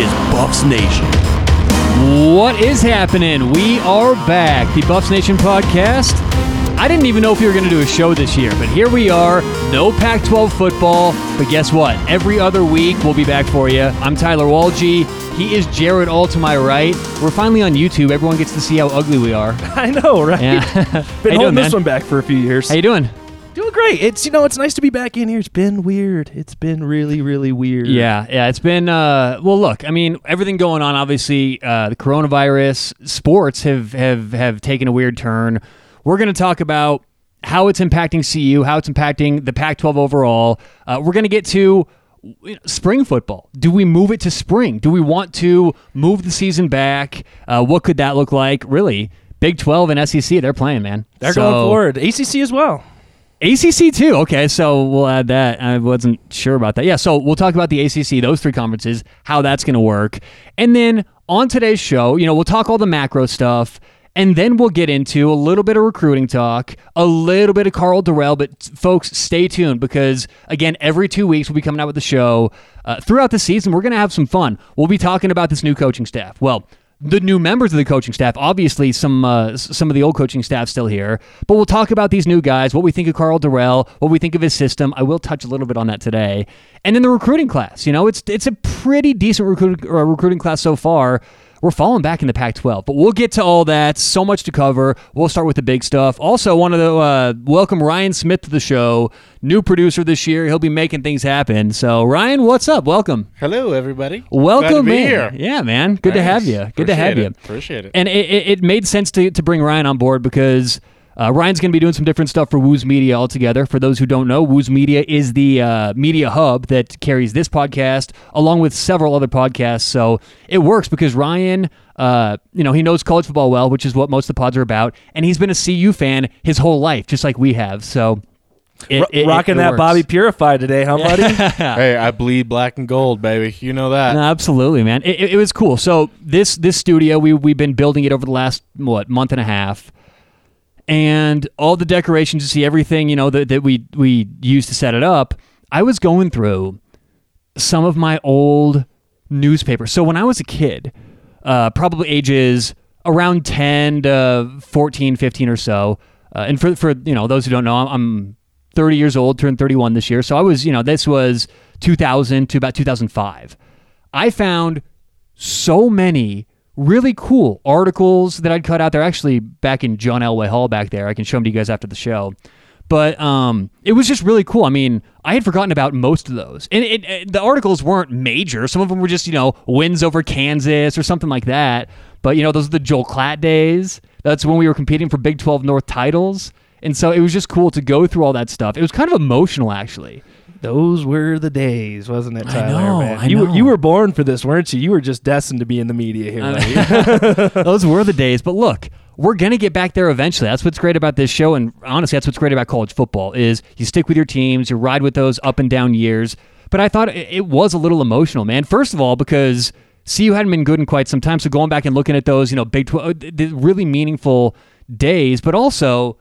is Buffs Nation. What is happening? We are back. The Buffs Nation podcast. I didn't even know if we were going to do a show this year, but here we are. No Pac 12 football, but guess what? Every other week, we'll be back for you. I'm Tyler Walgie. He is Jared all to my right. We're finally on YouTube. Everyone gets to see how ugly we are. I know, right? Yeah. Been holding doing, this man? one back for a few years. How you doing? Doing great. It's you know, it's nice to be back in here. It's been weird. It's been really, really weird. Yeah, yeah. It's been uh, well. Look, I mean, everything going on. Obviously, uh, the coronavirus, sports have have have taken a weird turn. We're going to talk about how it's impacting CU, how it's impacting the Pac-12 overall. Uh, we're going to get to spring football. Do we move it to spring? Do we want to move the season back? Uh, what could that look like? Really, Big 12 and SEC, they're playing, man. They're So- going forward. ACC as well. ACC too. Okay, so we'll add that. I wasn't sure about that. Yeah, so we'll talk about the ACC, those three conferences, how that's going to work, and then on today's show, you know, we'll talk all the macro stuff, and then we'll get into a little bit of recruiting talk, a little bit of Karl Dorrell. But folks, stay tuned because again, every two weeks we'll be coming out with the show. Uh, throughout the season, we're going to have some fun. We'll be talking about this new coaching staff. Well the new members of the coaching staff. Obviously, some uh, some of the old coaching staff still here, but we'll talk about these new guys, what we think of Karl Dorrell, what we think of his system. I will touch a little bit on that today, and then the recruiting class. You know, it's it's a pretty decent recruiting uh, recruiting class so far. We're falling back in the Pac-12, but we'll get to all that. So much to cover. We'll start with the big stuff. Also, wanted to uh, welcome Ryan Smith to the show, new producer this year. He'll be making things happen. So, Ryan, what's up? Welcome. Hello, everybody. Welcome Glad to be in. here. Yeah, man. Good to have you. Good to have Appreciate you. Appreciate it. And it, it, it made sense to, to bring Ryan on board because uh, Ryan's going to be doing some different stuff for Woo's Media altogether. For those who don't know, Woo's Media is the uh, media hub that carries this podcast along with several other podcasts. So it works because Ryan, uh, you know, he knows college football well, which is what most of the pods are about, and he's been a CU fan his whole life, just like we have. So. It, it- rocking it that works. Bobby Purify today, huh, buddy? hey, I bleed black and gold, baby. You know that. No, absolutely, man. It, it, it was cool. So this this studio, we we've been building it over the last what month and a half, and all the decorations, you see everything, you know that that we we used to set it up. I was going through some of my old newspapers. So when I was a kid, uh, probably ages around 10 to 14, 15 or so. Uh, and for, for, you know, those who don't know, I'm, I'm 30 years old, turned 31 this year. So I was, you know, this was 2000 to about 2005. I found so many really cool articles that I'd cut out. They're actually back in John Elway Hall back there. I can show them to you guys after the show. But um, it was just really cool. I mean, I had forgotten about most of those, and it, it, the articles weren't major. Some of them were just you know wins over Kansas or something like that. But you know, those are the Joel Klatt days. That's when we were competing for Big 12 North titles, and so it was just cool to go through all that stuff. It was kind of emotional, actually. Those were the days, wasn't it, I Tyler? know, man? I you know. Were, you were born for this, weren't you? You were just destined to be in the media here, buddy. those were the days. But look, we're gonna get back there eventually. That's what's great about this show, and honestly, that's what's great about college football is you stick with your teams, you ride with those up and down years. But I thought it it was a little emotional, man. First of all, because CU hadn't been good in quite some time, so going back and looking at those, you know, Big Twelve, uh, the really meaningful days, but also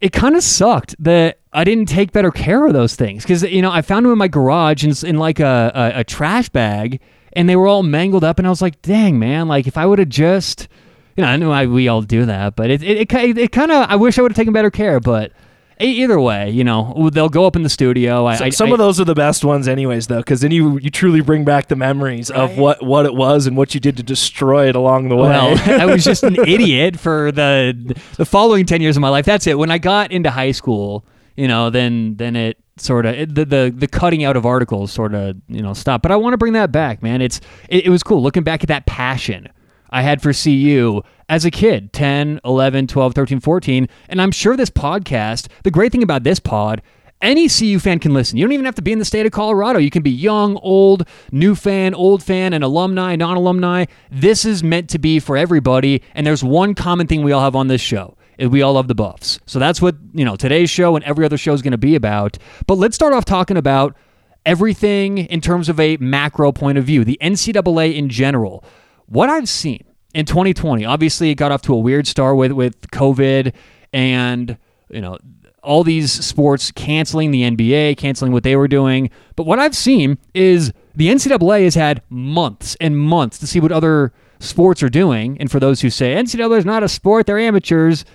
it kind of sucked that I didn't take better care of those things because you know I found them in my garage in, in like a, a, a trash bag and they were all mangled up and I was like, dang man, like if I would have just, you know, I know I, we all do that, but it it, it, it kind of I wish I would have taken better care, but either way, you know, they'll go up in the studio. I, I, Some of those are the best ones, anyways, though, because then you you truly bring back the memories of what what it was and what you did to destroy it along the way. Well, I was just an idiot for the the following ten years of my life. That's it. When I got into high school, you know, then then it sort of the, the the cutting out of articles sort of you know stopped. But I want to bring that back, man. It's it, it was cool looking back at that passion I had for CU as a kid 10, 11, 12, 13, 14. And I'm sure this podcast, the great thing about this pod, any CU fan can listen. You don't even have to be in the state of Colorado. You can be young, old, new fan, old fan, and alumni, non alumni. This is meant to be for everybody. And there's one common thing we all have on this show. We all love the Buffs. So that's what, you know, today's show and every other show is going to be about. But let's start off talking about everything in terms of a macro point of view, the NCAA in general. What I've seen in 2020, obviously it got off to a weird start with with COVID and you know all these sports canceling the NBA, canceling what they were doing. But what I've seen is The NCAA has had months and months to see what other sports are doing. And for those who say NCAA is not a sport, they're amateurs,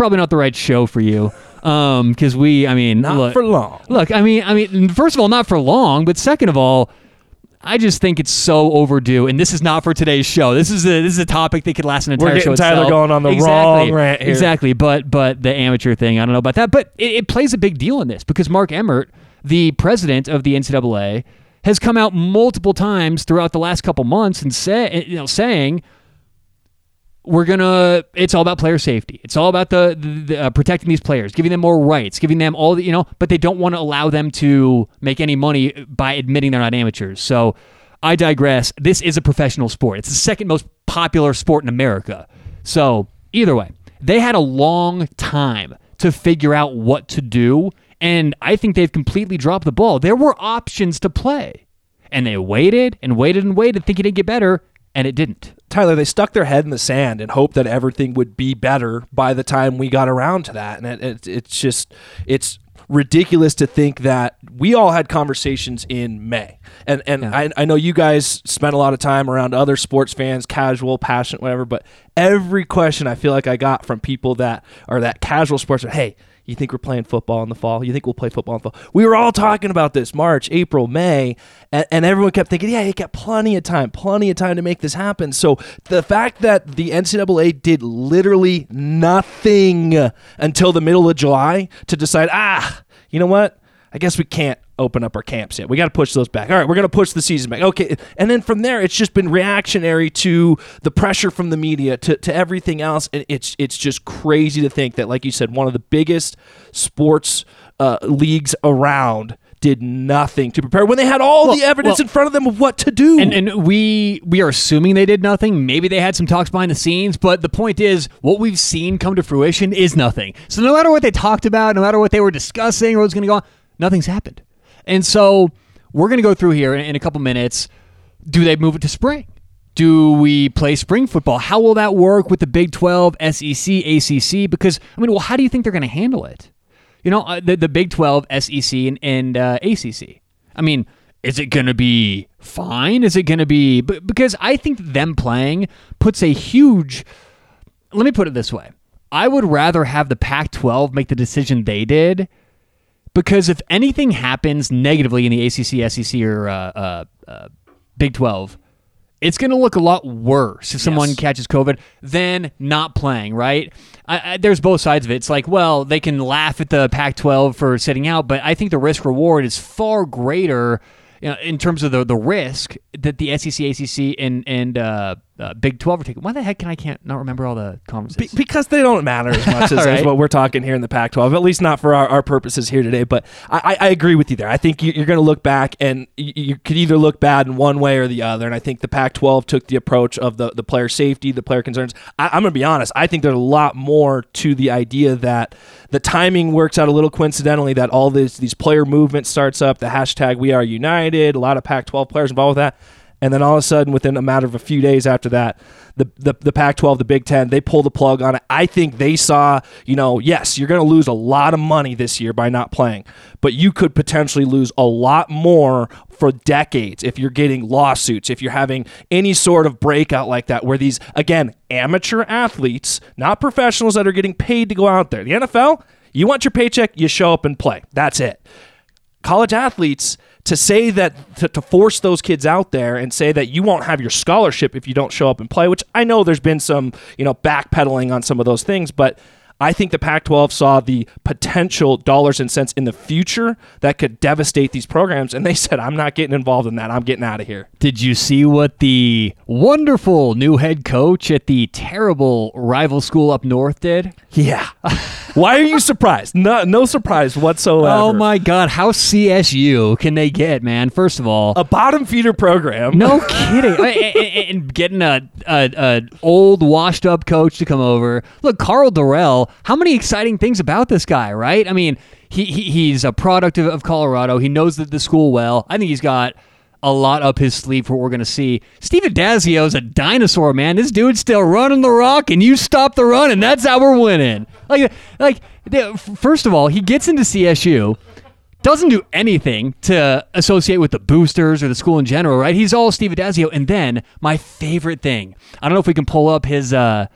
probably not the right show for you. Um, because we, I mean, Not look, for long. Look, I mean, I mean, first of all, not for long, but second of all, I just think it's so overdue, and this is not for today's show. This is a this is a topic that could last an entire We're show. getting Tyler going on the exactly. wrong rant here. Exactly, but but the amateur thing, I don't know about that, but it, it plays a big deal in this because Mark Emmert, the president of the NCAA, has come out multiple times throughout the last couple months and say you know saying we're gonna it's all about player safety. It's all about the, the, the, uh, protecting these players giving them more rights giving them all the you know but they don't want to allow them to make any money by admitting they're not amateurs. So i digress. This is a professional sport. It's the second most popular sport in america. So either way they had a long time to figure out what to do and i think they've completely dropped the ball. There were options to play and they waited and waited and waited thinking it'd get better and it didn't Tyler, they stuck their head in the sand and hoped that everything would be better by the time we got around to that. And it, it, it's just, it's ridiculous to think that we all had conversations in May. And and Yeah. I, I know you guys spent a lot of time around other sports fans, casual, passionate, whatever, but every question I feel like I got from people that are that casual sports are, hey, you think we're playing football in the fall? You think we'll play football in the fall? We were all talking about this March, April, May, and, and everyone kept thinking, yeah, you got plenty of time, plenty of time to make this happen. So the fact that the NCAA did literally nothing until the middle of July to decide, ah, you know what? I guess we can't open up our camps yet. We got to push those back. All right, we're going to push the season back. Okay. And then from there, it's just been reactionary to the pressure from the media, to, to everything else. And it's, it's just crazy to think that, like you said, one of the biggest sports uh, leagues around did nothing to prepare when they had all Well- the evidence well- in front of them of what to do. and and we we are assuming they did nothing. Maybe they had some talks behind the scenes, but the point is, what we've seen come to fruition is nothing. So no matter what they talked about, no matter what they were discussing or what's going to go on, nothing's happened. And so we're going to go through here in, in a couple minutes. Do they move it to spring? Do we play spring football? How will that work with the Big 12, SEC, ACC? Because, I mean, well, how do you think they're going to handle it? You know, uh, the, the Big 12, SEC, and, and uh, ACC. I mean, is it going to be fine? Is it going to be. b- Because I think them playing puts a huge. Let me put it this way I would rather have the Pac 12 make the decision they did because if anything happens negatively in the ACC, SEC, or uh, uh, uh, Big 12, it's going to look a lot worse if someone Yes. catches COVID than not playing, right? I, I, there's both sides of it. It's like, well, they can laugh at the Pac 12 for sitting out, but I think the risk reward is far greater you know, in terms of the, the risk that the SEC, ACC, and, and uh, Big 12 are taking. Why the heck can I can't not remember all the conferences? Be- because they don't matter as much as, All as what we're talking here in the Pac-12, at least not for our, our purposes here today. But I, I agree with you there. I think you, you're going to look back and you, you could either look bad in one way or the other. And I think the Pac-12 took the approach of the, the player safety, the player concerns. I, I'm going to be honest. I think there's a lot more to the idea that the timing works out a little coincidentally. That all this these player movement starts up. The hashtag We Are United. A lot of Pac-12 players involved with that. And then all of a sudden, within a matter of a few days after that, the, the, the Pac 12, the Big Ten, they pull the plug on it. I think they saw, you know, yes, you're going to lose a lot of money this year by not playing, but you could potentially lose a lot more for decades if you're getting lawsuits, if you're having any sort of breakout like that, where these, again, amateur athletes, not professionals that are getting paid to go out there. The NFL, you want your paycheck, you show up and play. That's it college athletes to say that to, to force those kids out there and say that you won't have your scholarship if you don't show up and play which i know there's been some you know backpedaling on some of those things but i think the pac 12 saw the potential dollars and cents in the future that could devastate these programs and they said i'm not getting involved in that i'm getting out of here Did you see what the wonderful new head coach at the terrible rival school up north did? yeah why are you surprised no, no surprise whatsoever Oh my God, how CSU can they get, man? First of all, a bottom feeder program no kidding, and, getting a, a, a old washed up coach to come over. Look, Karl Dorrell. How many exciting things about this guy, right? I mean, he, he he's a product of, of Colorado. He knows the, the school well. I think he's got a lot up his sleeve for what we're going to see. Steve Addazio's a dinosaur, man. This dude's still running the rock, and you stop the run, and that's how we're winning. Like, like, first of all, he gets into CSU, doesn't do anything to associate with the boosters or the school in general, right? He's all Steve Addazio. And then my favorite thing, I don't know if we can pull up his uh,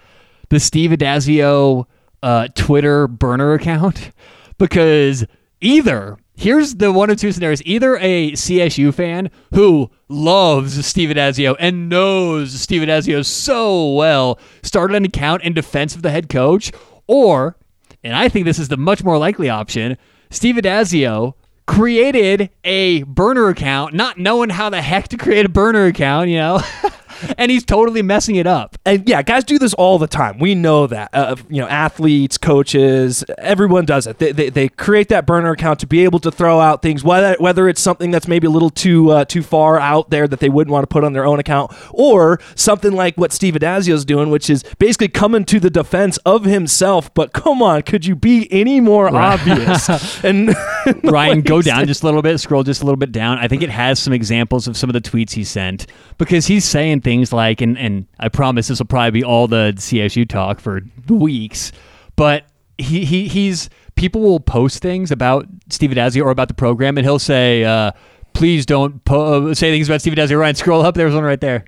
the Steve Addazio uh, Twitter burner account? Because either here's the one or two scenarios: either a CSU fan who loves Steve Addazio and knows Steve Addazio so well started an account in defense of the head coach, or and I think this is the much more likely option Steve Addazio created a burner account, not knowing how the heck to create a burner account, you know, and he's totally messing it up. And yeah, guys do this all the time. We know that. Uh, you know, athletes, coaches, everyone does it. They, they, they, create that burner account to be able to throw out things, whether whether it's something that's maybe a little too uh, too far out there that they wouldn't want to put on their own account, or something like what Steve Addazio's doing, which is basically coming to the defense of himself. But come on, could you be any more right. obvious? and Ryan, go down just a little bit, scroll just a little bit down. I think it has some examples of some of the tweets he sent because he's saying things like, and, and I promise this will probably be all the CSU talk for weeks, but he, he he's people will post things about Steve Addazio or about the program, and he'll say, uh, "Please don't po- uh, say things about Steve Addazio." Ryan, scroll up. There's one right there.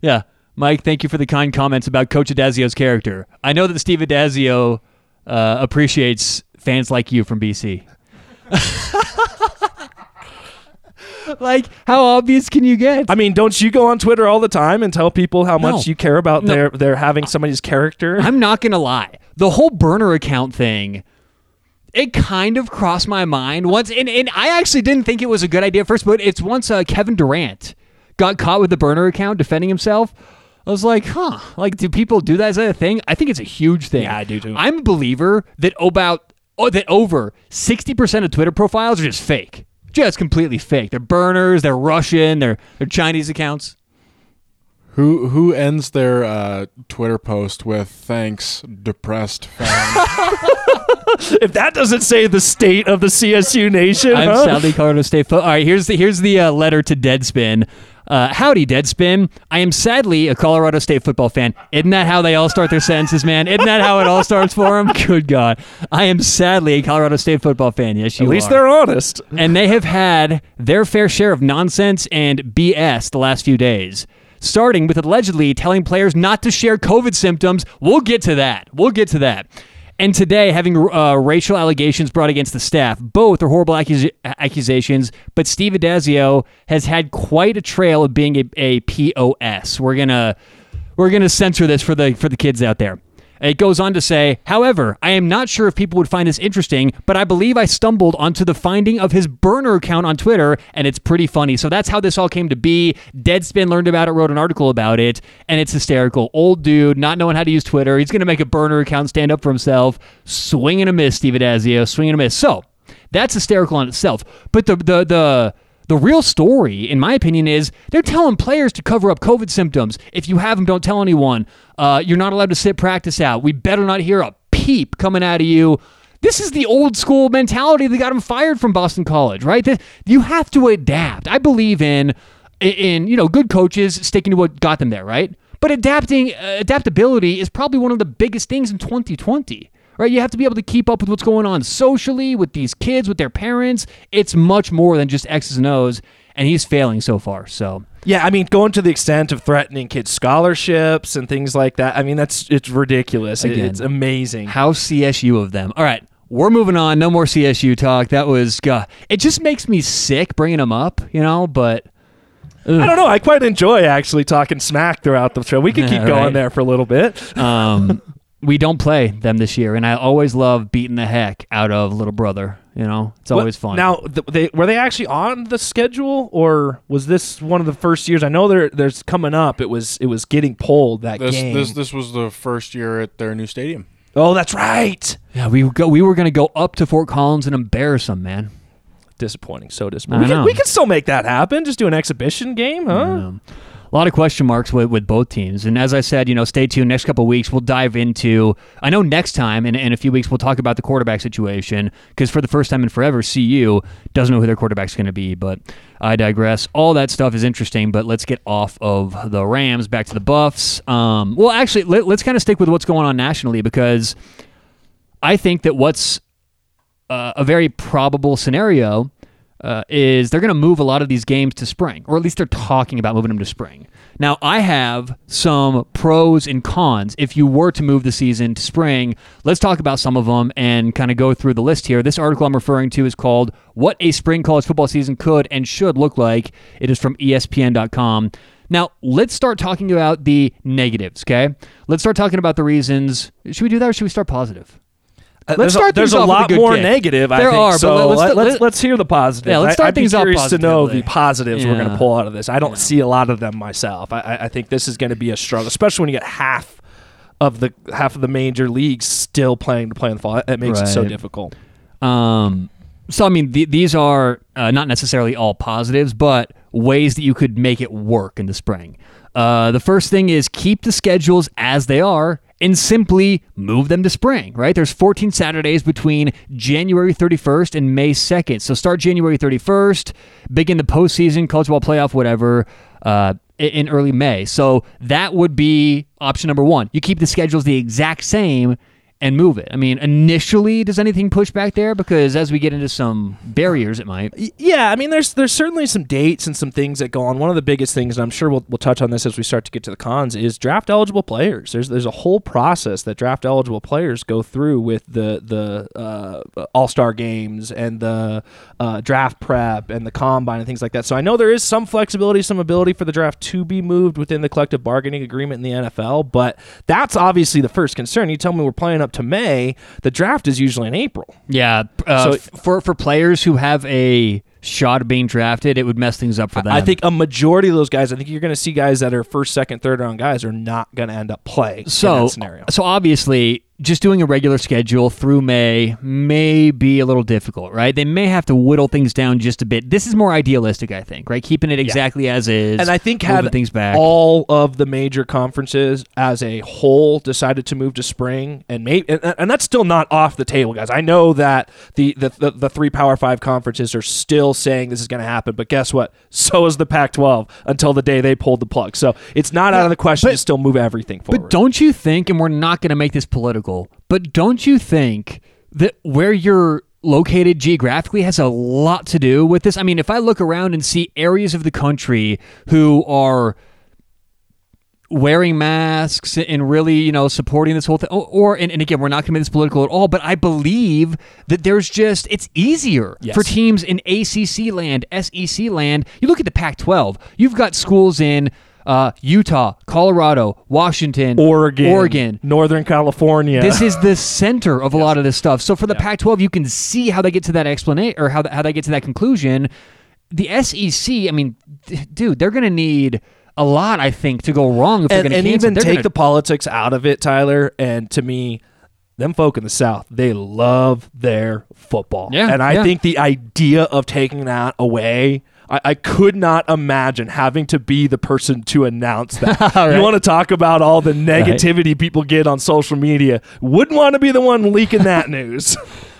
Yeah, Mike, thank you for the kind comments about Coach Addazio's character. I know that Steve Addazio uh, appreciates fans like you from BC. like, how obvious can you get? I mean, don't you go on Twitter all the time and tell people how much you care about no. their their having somebody's character? I'm not gonna lie. The whole burner account thing, it kind of crossed my mind once, and, and I actually didn't think it was a good idea at first. But it's once uh, Kevin Durant got caught with the burner account defending himself. I was like, huh, like, do people do that as a thing? I think it's a huge thing. Yeah, I do too. I'm a believer that about oh, that over 60% of Twitter profiles are just fake just completely fake. They're burners. They're Russian. They're they're Chinese accounts. Who who ends their uh, Twitter post with "Thanks, depressed fan"? if that doesn't say the state of the CSU nation, I'm huh? sadly Colorado State. Fo- All right, here's the here's the uh, letter to Deadspin. Uh, howdy, Deadspin. I am sadly a Colorado State football fan. Isn't that how they all start their sentences, man? Isn't that how it all starts for them? Good God. I am sadly a Colorado State football fan. Yes, you At least are. they're honest. And they have had their fair share of nonsense and BS the last few days. Starting with allegedly telling players not to share COVID symptoms. We'll get to that. We'll get to that. And today, having uh, racial allegations brought against the staff. Both are horrible accus- accusations, but Steve Addazio has had quite a trail of being a, a POS. We're gonna we're gonna censor this for the for the kids out there. It goes on to say, however, I am not sure if people would find this interesting, but I believe I stumbled onto the finding of his burner account on Twitter, and it's pretty funny. So that's how this all came to be. Deadspin learned about it, wrote an article about it, and it's hysterical. Old dude, not knowing how to use Twitter. He's going to make a burner account stand up for himself. Swing and a miss, Steve Addazio. Swing and a miss. So that's hysterical on itself. But the, the, the, the real story, in my opinion, is they're telling players to cover up COVID symptoms. If you have them, don't tell anyone. Uh, you're not allowed to sit practice out. We better not hear a peep coming out of you. This is the old school mentality that got him fired from Boston College, right? You have to adapt. I believe in in you know good coaches sticking to what got them there, right? But adapting uh, adaptability is probably one of the biggest things in 2020 right? You have to be able to keep up with what's going on socially with these kids, with their parents. It's much more than just X's and O's, and he's failing so far. So yeah, I mean, going to the extent of threatening kids' scholarships and things like that. I mean, that's it's ridiculous. Again, it's amazing. How CSU of them. All right. We're moving on. No more CSU talk. That was, God, it just makes me sick bringing them up, you know, but. Ugh. I don't know. I quite enjoy actually talking smack throughout the show. We could keep going there for a little bit. Um, we don't play them this year, and I always love beating the heck out of Little Brother. You know, it's always fun. Now, they, were they actually on the schedule, or was this one of the first years? I know there, there's coming up. It was it was getting pulled that this, game. This this was the first year at their new stadium. Oh, that's right. Yeah, we go. We were going to go up to Fort Collins and embarrass them, man. Disappointing. So disappointing. We can, we can, still make that happen. Just do an exhibition game, huh? A lot of question marks with, with both teams. And as I said, you know, stay tuned. Next couple weeks, we'll dive into. I know next time in, in a few weeks we'll talk about the quarterback situation because for the first time in forever, CU doesn't know who their quarterback's going to be. But I digress. All that stuff is interesting, but let's get off of the Rams back to the Buffs. Um, well, actually, let, let's kind of stick with what's going on nationally because I think that what's uh, a very probable scenario uh, is they're going to move a lot of these games to spring, or at least they're talking about moving them to spring. Now, I have some pros and cons if you were to move the season to spring. Let's talk about some of them and kind of go through the list here. This article I'm referring to is called What a Spring College Football Season Could and Should Look Like. It is from ESPN.com. Now, let's start talking about the negatives, okay? Let's start talking about the reasons. Should we do that or should we start positive? Uh, Let's there's start a, there's things a off with a lot more kick. negative. I There think. are, so let- let's- let, let's let- let's hear the positives. Yeah, let's start I'd be things off curious to know the positives we're going to pull out of this. I don't see a lot of them myself. I, I, I think this is going to be a struggle, especially when you get half of the half of the major leagues still playing to play in the fall. It makes it so difficult. Um, so I mean, th- these are uh, not necessarily all positives, but ways that you could make it work in the spring. Uh, the first thing is keep the schedules as they are and simply move them to spring. Right? There's 14 Saturdays between January 31st and May 2nd. So start January 31st, begin the postseason, college ball playoff, whatever. Uh, in early May. So that would be option number one. You keep the schedules the exact same and move it. I mean, initially, does anything push back there? Because as we get into some barriers, it might. Yeah, I mean, there's there's certainly some dates and some things that go on. One of the biggest things, and I'm sure we'll, we'll touch on this as we start to get to the cons, is draft eligible players. There's there's a whole process that draft eligible players go through with the the uh, All Star games and the uh, draft prep and the combine and things like that. So I know there is some flexibility, some ability for the draft to be moved within the collective bargaining agreement in the NFL, but that's obviously the first concern. You tell me we're playing up to May, the draft is usually in April. Yeah. Uh, So- for for players who have a shot of being drafted, it would mess things up for them. I think a majority of those guys, I think you're going to see guys that are first, second, third round guys are not going to end up playing in so. that scenario. So obviously, just doing a regular schedule through May may be a little difficult, right? They may have to whittle things down just a bit. This is more idealistic, I think, right? Keeping it exactly as is, And I think had things back. all of the major conferences as a whole decided to move to spring, and maybe, and, and that's still not off the table, guys. I know that the the, the, the three Power Five conferences are still saying this is going to happen, but guess what? So is the Pac-12 until the day they pulled the plug. So it's not out of the question but- to still move everything forward. But don't you think, and we're not going to make this political, but don't you think that where you're located geographically has a lot to do with this? I mean, if I look around and see areas of the country who are wearing masks and really, you know, supporting this whole thing, or, or and, and again, we're not going to make this political at all, but I believe that there's just, it's easier Yes. for teams in ACC land, SEC land. You look at the Pac 12, you've got schools in uh, Utah, Colorado, Washington, Oregon, Oregon. Northern California. This is the center of a lot of this stuff. So for the Pac-12, you can see how they get to that explanation or how how they get to that conclusion. The SEC, I mean, dude, they're going to need a lot, I think, to go wrong if they're and, and cancel. even They're take gonna- the politics out of it, Tyler. And to me, them folk in the South, they love their football. Yeah, and I yeah. think the idea of taking that away. I, I could not imagine having to be the person to announce that. Right. You want to talk about all the negativity people get on social media? Wouldn't want to be the one leaking that news.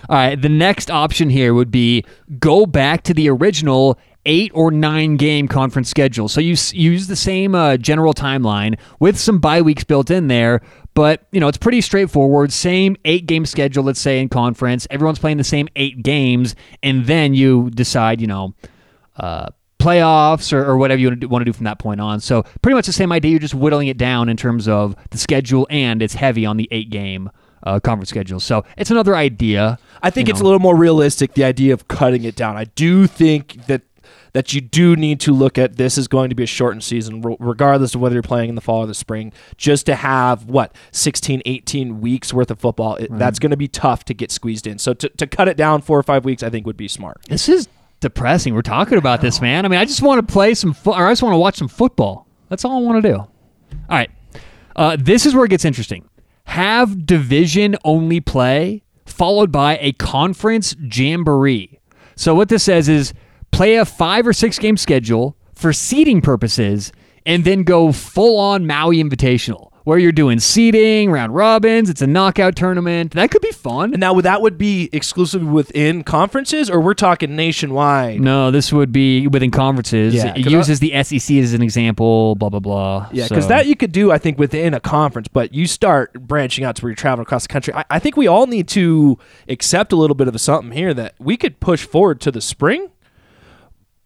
All right, the next option here would be go back to the original eight or nine game conference schedule. So you s- use the same uh, general timeline with some bye weeks built in there, but you know it's pretty straightforward. Same eight game schedule, let's say in conference. Everyone's playing the same eight games, and then you decide, you know. Uh, playoffs or, or whatever you want to do from that point on. So pretty much the same idea. You're just whittling it down in terms of the schedule, and it's heavy on the eight game uh, conference schedule. So it's another idea. I think you it's know. a little more realistic the idea of cutting it down. I do think that that you do need to look at this is going to be a shortened season regardless of whether you're playing in the fall or the spring just to have what 16 18 weeks worth of football it, that's going to be tough to get squeezed in so to, to cut it down four or five weeks i think would be smart This is depressing. We're talking about this, man. I mean, I just want to play some, fo- or I just want to watch some football. That's all I want to do. All right, uh, this is where it gets interesting. Have division only play followed by a conference jamboree. So what this says is play a five or six game schedule for seeding purposes, and then go full on Maui Invitational. Where you're doing seeding, round robins. It's a knockout tournament. That could be fun. And now that would be exclusively within conferences, or we're talking nationwide. No, this would be within conferences. Yeah, it 'cause uses the SEC as an example. Blah blah blah. Yeah, because So- that you could do, I think, within a conference, but you start branching out to where you're traveling across the country. I, I think we all need to accept a little bit of a something here that we could push forward to the spring.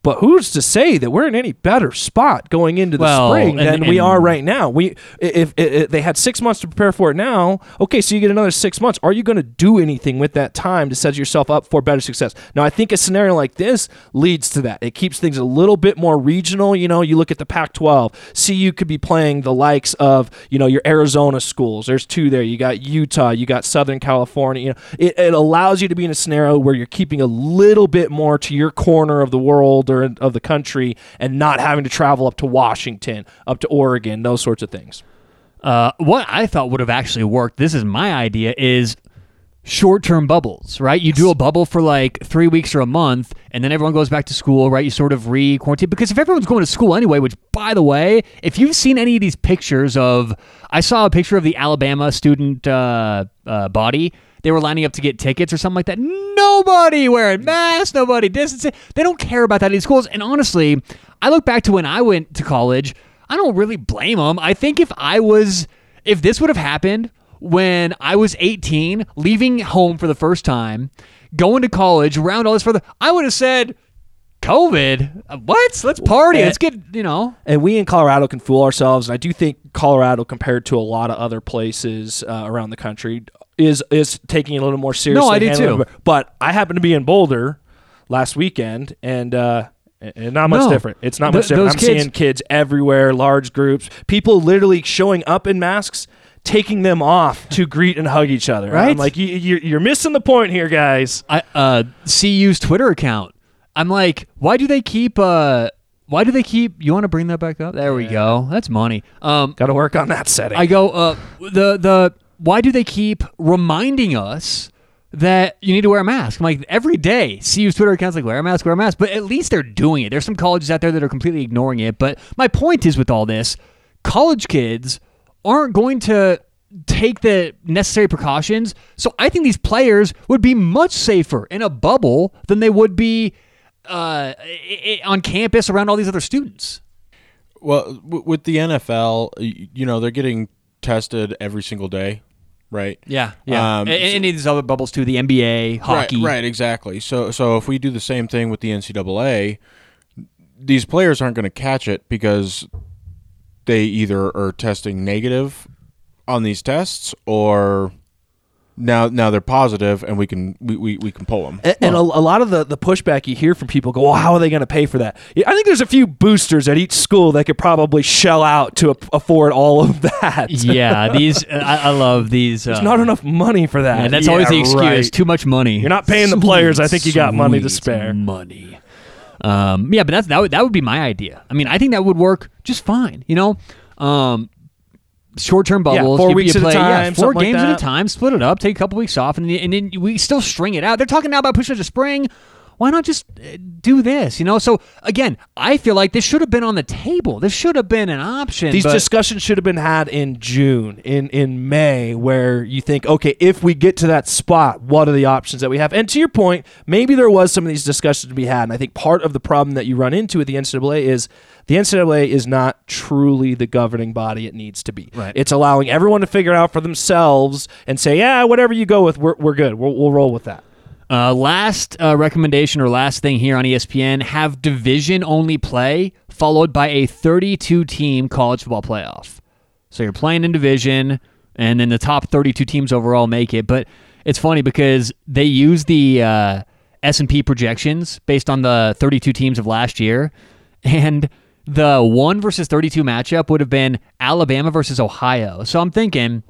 But who's to say that we're in any better spot going into the Well, spring and- than we are right now? We if, if, if they had six months to prepare for it now, okay, so you get another six months. Are you going to do anything with that time to set yourself up for better success? Now, I think a scenario like this leads to that. It keeps things a little bit more regional. You know, you look at the Pac-12. CU could be playing the likes of you know your Arizona schools. There's two there. You got Utah. You got Southern California. You know, it, it allows you to be in a scenario where you're keeping a little bit more to your corner of the world of the country, and not having to travel up to Washington, up to Oregon, those sorts of things. Uh, what I thought would have actually worked, this is my idea, is short term bubbles, right? You do a bubble for like three weeks or a month, and then everyone goes back to school, right? You sort of re quarantine. Because if everyone's going to school anyway, which, by the way, if you've seen any of these pictures of, I saw a picture of the Alabama student uh, uh, body. They were lining up to get tickets or something like that. Nobody wearing masks, nobody distancing. They don't care about that in schools. And honestly, I look back to when I went to college. I don't really blame them. I think if I was, if this would have happened when I was 18, leaving home for the first time, going to college, around all this further, I would have said, COVID? What? Let's party. Eh. Let's get, you know. And we in Colorado can fool ourselves, and I do think Colorado, compared to a lot of other places uh, around the country, is is taking it a little more seriously. No, I do too. it. But I happened to be in Boulder last weekend, and. Uh, and not much No. different. It's not Th- much different. I'm kids- seeing kids everywhere, large groups, people literally showing up in masks, taking them off to greet and hug each other. Right? I'm like, you, you're, you're missing the point here, guys. I uh CU's Twitter account. I'm like, why do they keep uh why do they keep you want to bring that back up? There we go. That's money. Um Got to work on that setting. I go uh the the why do they keep reminding us that you need to wear a mask? I'm like every day CU's Twitter account's like wear a mask, wear a mask, but at least they're doing it. There's some colleges out there that are completely ignoring it, but my point is with all this, college kids aren't going to take the necessary precautions. So I think these players would be much safer in a bubble than they would be uh, on campus around all these other students. Well, with the NFL, you know, they're getting tested every single day, right? Yeah, yeah. Um, any of these other bubbles too, the NBA, hockey. Right, right, exactly. So, so if we do the same thing with the NCAA, these players aren't going to catch it because they either are testing negative on these tests or now now they're positive and we can we, we, we can pull them. And, and a, a lot of the, the pushback you hear from people go, well, how are they going to pay for that? Yeah, I think there's a few boosters at each school that could probably shell out to a- afford all of that. yeah, these I, I love these. Uh, There's not enough money for that. Yeah, that's always the excuse. right. Too much money. You're not paying the players. I think you got money to spare. Money. Um, yeah, but that's that would that would be my idea. I mean, I think that would work just fine. You know, um, short term bubbles. four you, weeks you at a play, time, Yeah, four something like games at a time. Split it up. Take a couple weeks off, and then, and then we still string it out. They're talking now about pushing it to spring. Why not just uh, do this? You know. So again, I feel like this should have been on the table. This should have been an option. These discussions should have been had in June, in in May, where you think, okay, if we get to that spot, what are the options that we have? And to your point, maybe there was some of these discussions to be had. And I think part of the problem that you run into with the NCAA is the NCAA is not truly the governing body it needs to be. Right. It's allowing everyone to figure out for themselves and say, yeah, whatever you go with, we're, we're good. We'll, we'll roll with that. Uh, last uh, recommendation or last thing here on ESPN have division only play followed by a 32 team college football playoff. So you're playing in division, and then the top 32 teams overall make it. But it's funny because they use the uh, S&P projections based on the 32 teams of last year, and the one versus 32 matchup would have been Alabama versus Ohio. So I'm thinking.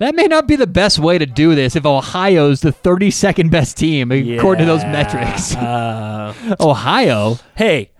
That may not be the best way to do this if Ohio's the 32nd best team according to those metrics. Uh, Ohio, hey,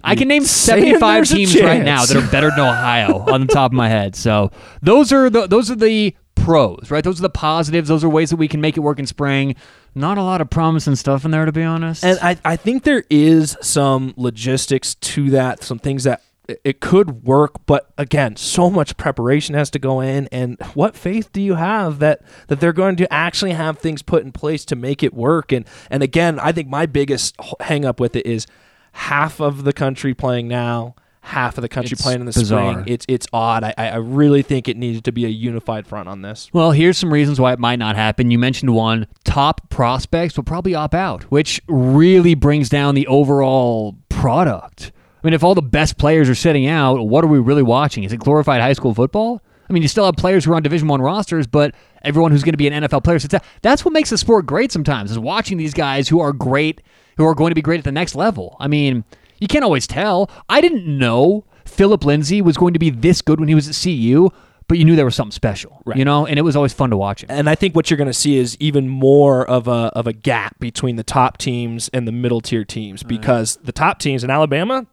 I can name 75 teams right now that are better than Ohio on the top of my head. So those are the those are the pros, right? Those are the positives. Those are ways that we can make it work in spring. Not a lot of promising stuff in there, to be honest. And I, I think there is some logistics to that, some things that it- could work, but again, so much preparation has to go in. And what faith do you have that that they're going to actually have things put in place to make it work? And and again, I think my biggest h- hang up with it is half of the country playing now, half of the country It's playing in the bizarre. spring. It's it's odd. I, I really think it needed to be a unified front on this. Well, here's some reasons why it might not happen. You mentioned one top prospects will probably opt out, which really brings down the overall product. I mean, if all the best players are sitting out, what are we really watching? Is it glorified high school football? I mean, you still have players who are on Division One rosters, but everyone who's going to be an NFL player sits out. That's what makes the sport great sometimes, is watching these guys who are great, who are going to be great at the next level. I mean, you can't always tell. I didn't know Phillip Lindsay was going to be this good when he was at CU, but you knew there was something special, right. you know, and it was always fun to watch him. and I think what you're going to see is even more of a of a gap between the top teams and the middle tier teams because the top teams in Alabama,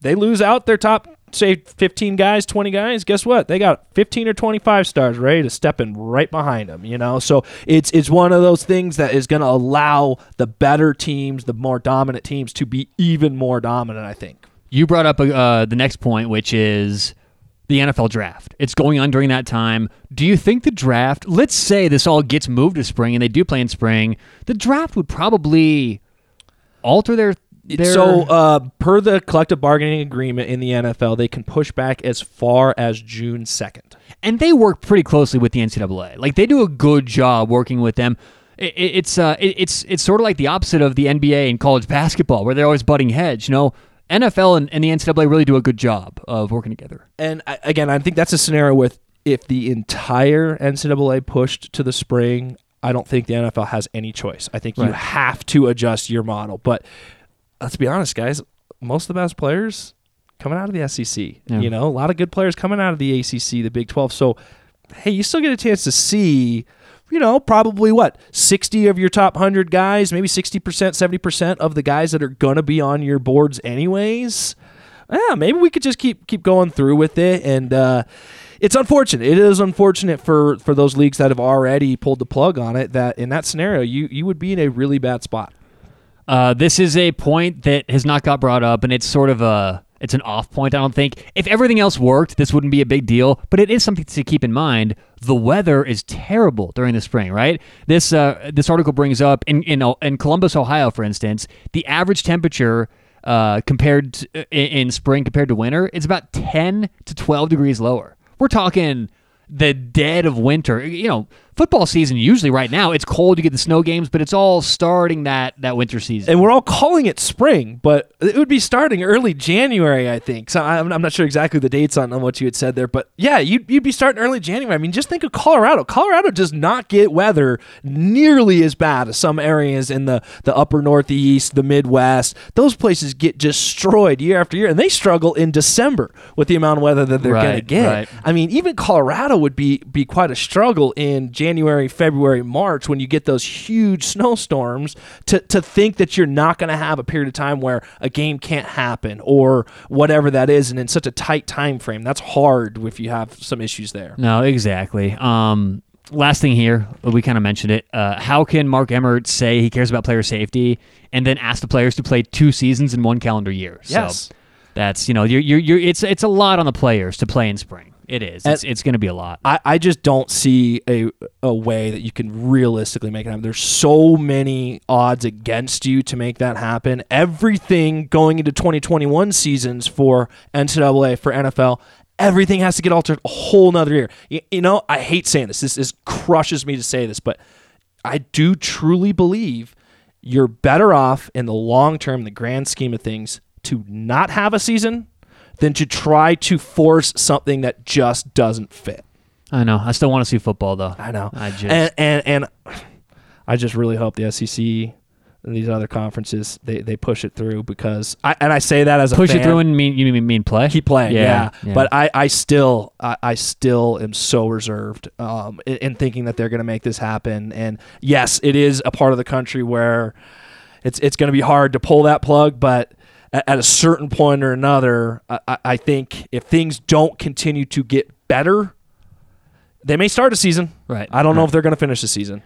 they lose out their top say 15 guys, 20 guys. Guess what? They got 15 or 25 stars ready to step in right behind them. You know, so it's it's one of those things that is going to allow the better teams, the more dominant teams, to be even more dominant. I think. You brought up uh, the next point, which is the NFL draft. It's going on during that time. Do you think the draft, let's say this all gets moved to spring and they do play in spring, the draft would probably alter their. Their So, uh, per the collective bargaining agreement in the NFL, they can push back as far as June 2nd. and they work pretty closely with the NCAA. Like they do a good job working with them. It, it- it's uh, it, it's it's sort of like the opposite of the NBA and college basketball, where they're always butting heads. You know, NFL and, and the NCAA really do a good job of working together. And I, again, I think that's a scenario with if the entire NCAA pushed to the spring, I don't think the NFL has any choice. I think you have to adjust your model. But let's be honest, guys, most of the best players coming out of the SEC. Yeah. You know, a lot of good players coming out of the ACC, the Big 12. So, hey, you still get a chance to see, you know, probably what, 60 of your top 100 guys, maybe 60%, 70% of the guys that are going to be on your boards anyways. Yeah, maybe we could just keep keep going through with it and uh it's unfortunate. It is unfortunate for for those leagues that have already pulled the plug on it that in that scenario you you would be in a really bad spot. Uh, this is a point that has not got brought up, and it's sort of a it's an off point. I don't think if everything else worked, this wouldn't be a big deal. But it is something to keep in mind. The weather is terrible during the spring, right? This uh, this article brings up in in in Columbus, Ohio, for instance, the average temperature. Uh, compared to, in, in spring compared to winter, it's about 10 to 12 degrees lower. We're talking the dead of winter. You know, football season usually right now it's cold. You get the snow games, but it's all starting that that winter season. And we're all calling it spring, but it would be starting early January, I think. So I'm, I'm not sure exactly the dates on, on what you had said there, but yeah, you'd, you'd be starting early January. I mean, just think of Colorado. Colorado does not get weather nearly as bad as some areas in the, the upper Northeast, the Midwest. Those places get destroyed year after year, and they struggle in December with the amount of weather that they're going to get. right. I mean, even Colorado would be be quite a struggle in January, February, March when you get those huge snowstorms. To to think that you're not going to have a period of time where a game can't happen or whatever that is, and in such a tight time frame, that's hard if you have some issues there. No, exactly. Um, last thing here, we kind of mentioned it. Uh, how can Mark Emmert say he cares about player safety and then ask the players to play two seasons in one calendar year? Yes. So that's you know you're, you're, you're it's it's a lot on the players to play in spring. It is. It's, it's going to be a lot. I, I just don't see a a way that you can realistically make it happen. There's so many odds against you to make that happen. Everything going into 2021 seasons for NCAA for NFL, everything has to get altered a whole nother year. You, you know, I hate saying this. This is crushes me to say this, but I do truly believe you're better off in the long term, the grand scheme of things, to not have a season than to try to force something that just doesn't fit. I know. I still want to see football though. I know. I just and, and and I just really hope the SEC and these other conferences they, they push it through because I and I say that as a push it through and mean you mean, mean play. keep playing, yeah. yeah. But I, I still I, I still am so reserved um, in, in thinking that they're going to make this happen. And yes, it is a part of the country where it's it's going to be hard to pull that plug, but at, a certain point or another, I, I- think if things don't continue to get better, they may start a season. Right. I don't know if they're going to finish the season.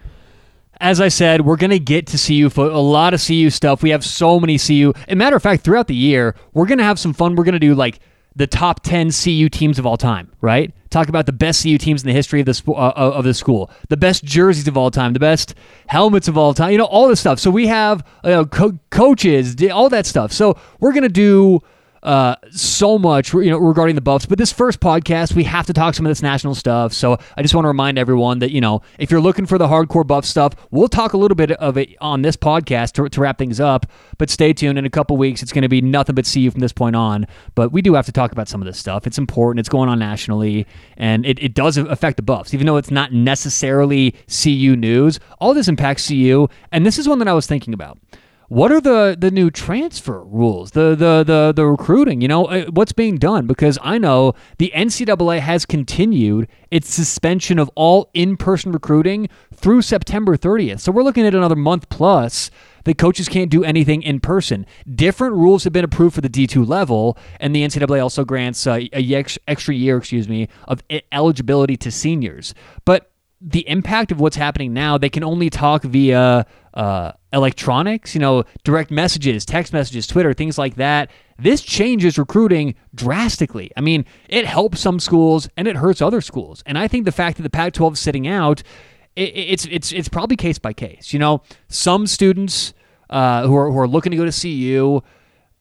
as I said, we're gonna get to CU fo- a lot of CU stuff. We have so many CU. And matter of fact, throughout the year, we're gonna have some fun. We're gonna do like the top 10 CU teams of all time, right? Talk about the best CU teams in the history of the uh, of the school, the best jerseys of all time, the best helmets of all time, you know, all this stuff. So we have you know, co- coaches, all that stuff. So we're to do uh, so much, you know, regarding the Buffs. But this first podcast, we have to talk some of this national stuff. So I just want to remind everyone that you know, if you're looking for the hardcore Buff stuff, we'll talk a little bit of it on this podcast to, to wrap things up. But stay tuned. In a couple weeks, it's going to be nothing but CU from this point on. But we do have to talk about some of this stuff. It's important. It's going on nationally, and it, it does affect the Buffs, even though it's not necessarily CU news. All this impacts CU, and this is one that I was thinking about what are the the new transfer rules the the the, the recruiting you know uh, what's being done because i know the ncaa has continued its suspension of all in-person recruiting through september 30th so we're looking at another month plus the coaches can't do anything in person. Different rules have been approved for the D2 level, and the NCAA also grants uh, a extra year, excuse me, of eligibility to seniors. But the impact of what's happening now, they can only talk via uh, electronics, you know, direct messages, text messages, Twitter, things like that. This changes recruiting drastically. I mean, it helps some schools and it hurts other schools. And I think the fact that the Pac-12 is sitting out, it, it's it's it's probably case by case. You know, some students uh, who are who are looking to go to CU.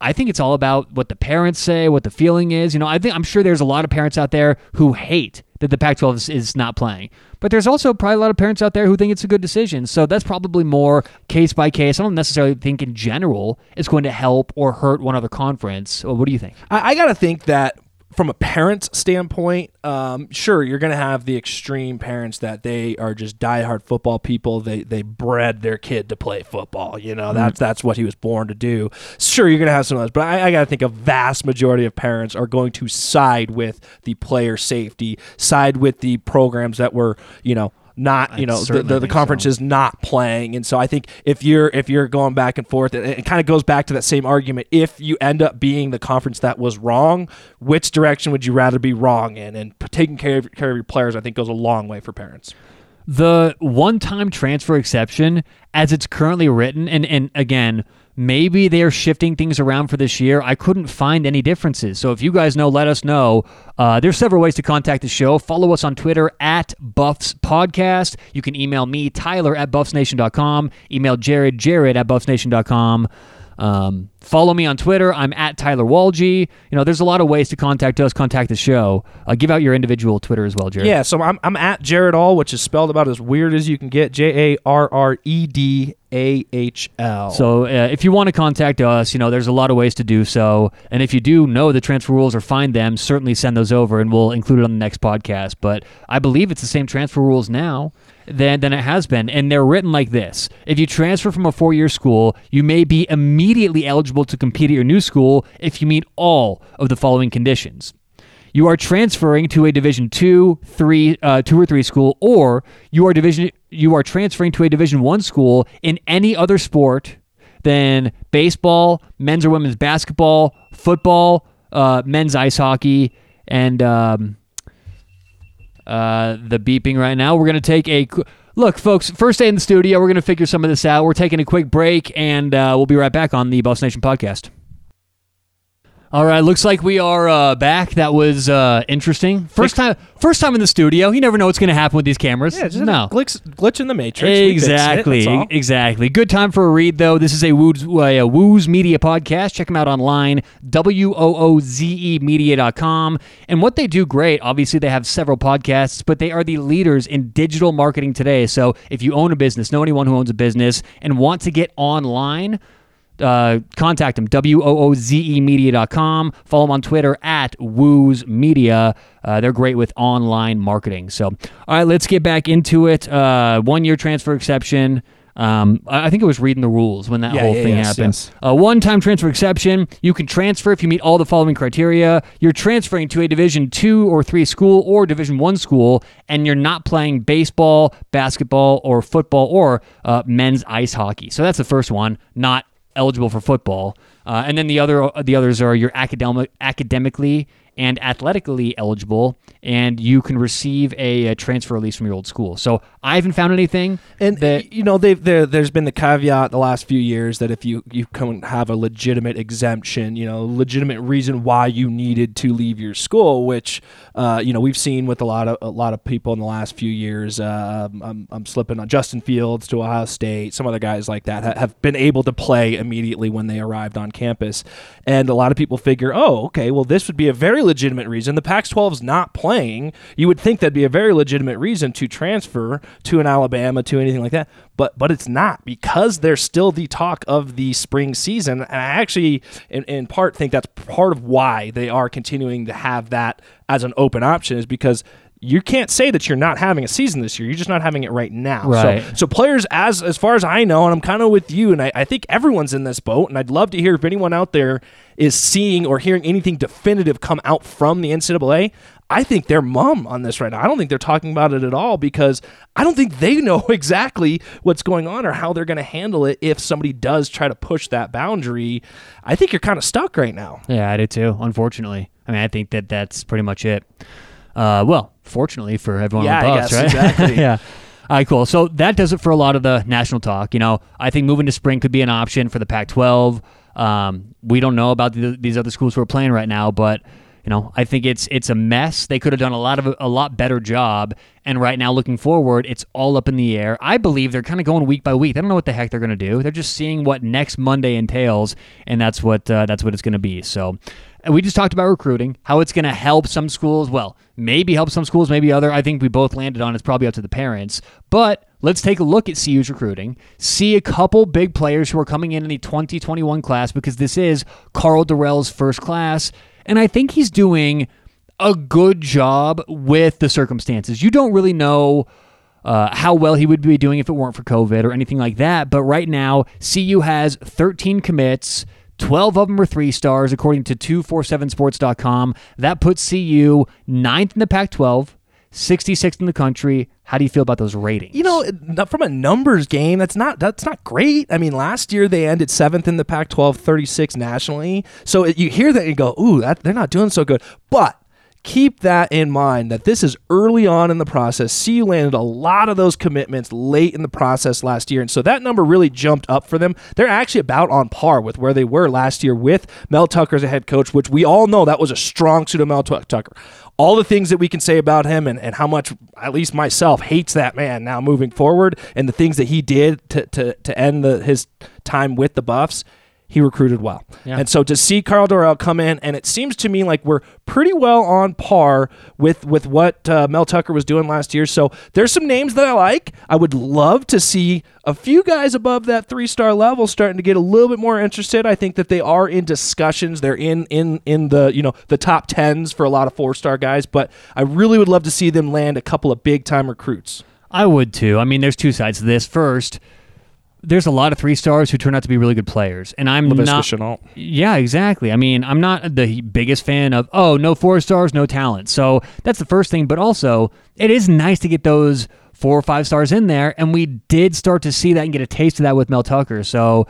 I think it's all about what the parents say, what the feeling is. You know, I think I'm sure there's a lot of parents out there who hate that the Pac 12 is, is, not playing. But there's also probably a lot of parents out there who think it's a good decision. So that's probably more case by case. I don't necessarily think in general it's going to help or hurt one other conference. Well, what do you think? I, I got to think that from a parent's standpoint, um, sure, you're going to have the extreme parents that they are just diehard football people. They they bred their kid to play football. You know, that's mm-hmm. that's what he was born to do. Sure, you're going to have some of those, but I, I got to think a vast majority of parents are going to side with the player safety, side with the programs that were, you know, not you know the, the, the conference so. is not playing. And so i think if you're if you're going back and forth it, it kind of goes back to that same argument. If you end up being the conference that was wrong which direction would you rather be wrong in? And taking care of, care of your players i think goes a long way for parents. The one-time transfer exception as it's currently written and and again Maybe they are shifting things around for this year. I couldn't find any differences. So if you guys know, let us know. Uh, there's several ways to contact the show. Follow us on Twitter at Buffs Podcast. You can email me, Tyler at BuffsNation.com. Email Jared, Jared at BuffsNation.com. Um, follow me on Twitter. I'm at Tyler Walgie. You know, there's a lot of ways to contact us, contact the show. Uh, give out your individual Twitter as well, Jared. Yeah, so I'm, I'm at Jared Ahl, which is spelled about as weird as you can get. J A R R E D A H L. So uh, if you want to contact us, you know, there's a lot of ways to do so. And if you do know the transfer rules or find them, certainly send those over and we'll include it on the next podcast. But I believe it's the same transfer rules now than, than it has been. And they're written like this If you transfer from a four year school, you may be immediately eligible to compete at your new school if you meet all of the following conditions. You are transferring to a Division two, three, uh, two or three school, or you are division you are transferring to a Division one school in any other sport than baseball, men's or women's basketball, football, uh, men's ice hockey, and um, uh, the beeping right now. We're going to take a look, folks. First day in the studio. We're going to figure some of this out. We're taking a quick break, and uh, we'll be right back on the Buffs Nation podcast. All right, looks like we are uh, back. That was uh, interesting. First time, first time in the studio. You never know what's going to happen with these cameras. Yeah, just no glitch, glitch in the matrix. Exactly, it, exactly. Good time for a read though. This is a Wooze, a Wooze Media podcast. Check them out online. W O O Z E Media.com. And what they do great. Obviously, they have several podcasts, but they are the leaders in digital marketing today. So if you own a business, know anyone who owns a business, and want to get online uh, contact them, W-O-O-Z-E media.com. Follow them on Twitter at Wooze Media. Uh, they're great with online marketing. So, all right, let's get back into it. Uh, one year transfer exception. Um, I think it was reading the rules when that yeah, whole yeah, thing yes, happened. Yes. Uh, one-time transfer exception. You can transfer if you meet all the following criteria. You're transferring to a Division two or three school or Division one school, and you're not playing baseball, basketball, or football or uh, men's ice hockey. So that's the first one. Not eligible for football. Uh, and then the other the others are you're academic academically and athletically eligible, and you can receive a, a transfer release from your old school. So I haven't found anything. And that you know, they've there. There's been the caveat the last few years that if you you and have a legitimate exemption, you know, legitimate reason why you needed to leave your school, which uh, you know we've seen with a lot of a lot of people in the last few years. Uh, I'm, I'm slipping on Justin Fields to Ohio State. Some other guys like that ha- have been able to play immediately when they arrived on campus, and a lot of people figure, oh, okay, well this would be a very legitimate reason. The Pac-12 is not playing. You would think that'd be a very legitimate reason to transfer to an Alabama to anything like that, but but it's not because they're still the talk of the spring season. And I actually, in, in part, think that's part of why they are continuing to have that as an open option is because you can't say that you're not having a season this year. You're just not having it right now. Right. So, so players, as as far as I know, and I'm kind of with you, and I, I think everyone's in this boat, and I'd love to hear if anyone out there is seeing or hearing anything definitive come out from the NCAA. I think they're mum on this right now. I don't think they're talking about it at all because I don't think they know exactly what's going on or how they're going to handle it if somebody does try to push that boundary. I think you're kind of stuck right now. Yeah, I do too. Unfortunately, I mean, I think that that's pretty much it. Uh, well, fortunately for everyone Yeah, on the guess, right? exactly. yeah. All right, cool. So that does it for a lot of the national talk. You know, I think moving to spring could be an option for the Pac-12. Um, we don't know about the, these other schools who are playing right now, but you know, I think it's it's a mess. They could have done a lot of a lot better job. And right now, looking forward, it's all up in the air. I believe they're kind of going week by week. They don't know what the heck they're going to do. They're just seeing what next Monday entails, and that's what uh, that's what it's going to be. So. We just talked about recruiting, how it's going to help some schools. Well, maybe help some schools, maybe other. I think we both landed on it's probably up to the parents. But let's take a look at CU's recruiting, see a couple big players who are coming in in the 2021 class because this is Carl Dorrell's first class. And I think he's doing a good job with the circumstances. You don't really know uh, how well he would be doing if it weren't for COVID or anything like that. But right now, CU has 13 commits. 12 of them are three stars, according to 247sports.com. That puts CU ninth in the Pac 12, 66th in the country. How do you feel about those ratings? You know, from a numbers game, that's not that's not great. I mean, last year they ended seventh in the Pac-12, 36 nationally. So you hear that and you go, "Ooh, that they're not doing so good." But keep that in mind that this is early on in the process. CU landed a lot of those commitments late in the process last year, and so that number really jumped up for them. They're actually about on par with where they were last year with Mel Tucker as a head coach, which we all know that was a strong suit of Mel Tucker. All the things that we can say about him and, and how much, at least myself, hates that man now moving forward, and the things that he did to, to, to end the, his time with the Buffs he recruited well. Yeah. And so to see Carl Dorrell come in, and it seems to me like we're pretty well on par with with what uh, Mel Tucker was doing last year. So there's some names that I like. I would love to see a few guys above that three star level starting to get a little bit more interested. I think that they are in discussions. They're in in in the you know the top tens for a lot of four star guys, but I really would love to see them land a couple of big time recruits. I would too. I mean, there's two sides to this. First, there's a lot of three stars who turn out to be really good players, and I'm Laviska not. Shenault. Yeah, exactly. I mean, I'm not the biggest fan of oh no four stars, no talent. So that's the first thing. But also, it is nice to get those four or five stars in there, and we did start to see that and get a taste of that with Mel Tucker. So.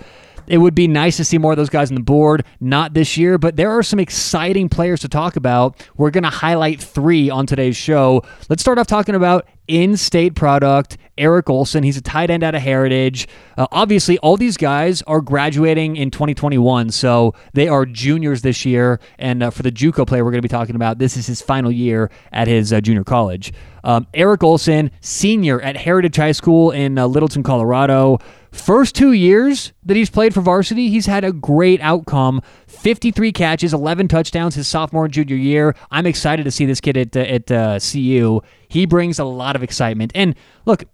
It would be nice to see more of those guys on the board. Not this year, but there are some exciting players to talk about. We're going to highlight three on today's show. Let's start off talking about in state product, Eric Olson. He's a tight end out of Heritage. Uh, obviously, all these guys are graduating in 2021, so they are juniors this year. And uh, for the Juco player we're going to be talking about, this is his final year at his uh, junior college. Um, Eric Olson, senior at Heritage High School in uh, Littleton, Colorado. First two years that he's played for varsity, he's had a great outcome. 53 catches, 11 touchdowns his sophomore and junior year. I'm excited to see this kid at, at uh, CU. He brings a lot of excitement. And look,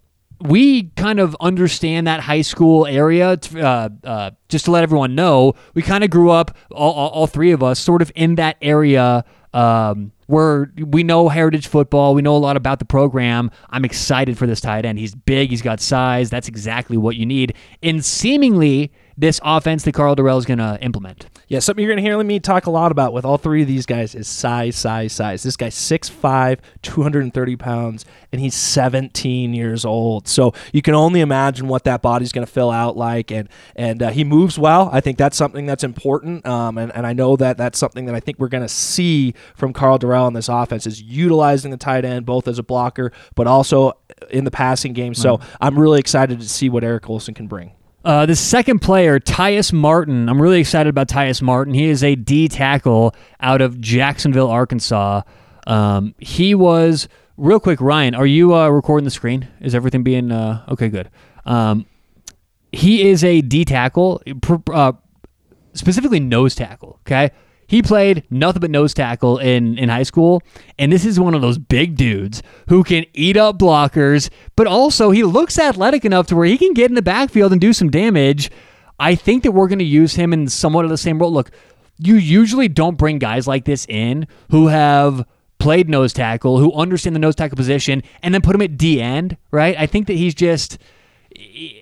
we kind of understand that high school area. Uh, uh, just to let everyone know, we kind of grew up, all, all, all, three of us, sort of in that area um, where we know heritage football. We know a lot about the program. I'm excited for this tight end. He's big, he's got size. That's exactly what you need And seemingly this offense that Carl Dorrell is going to implement. Yeah, something you're going to hear me talk a lot about with all three of these guys is size, size, size. This guy's 6'5, 230 pounds, and he's 17 years old. So you can only imagine what that body's going to fill out like. And and uh, he moves well. I think that's something that's important. Um, and, and I know that that's something that I think we're going to see from Carl Dorrell in this offense is utilizing the tight end both as a blocker, but also in the passing game. So I'm really excited to see what Eric Olson can bring. Uh, the second player, Tyus Martin. I'm really excited about Tyus Martin. He is a D tackle out of Jacksonville, Arkansas. Um, he was real quick. Ryan, are you uh, recording the screen? Is everything being uh, okay? Good. Um, he is a D tackle, uh, specifically nose tackle. Okay, he played nothing but nose tackle in, in high school, and this is one of those big dudes who can eat up blockers, but also he looks athletic enough to where he can get in the backfield and do some damage. I think that we're going to use him in somewhat of the same role. Look, you usually don't bring guys like this in who have played nose tackle, who understand the nose tackle position, and then put him at D end, right? I think that he's just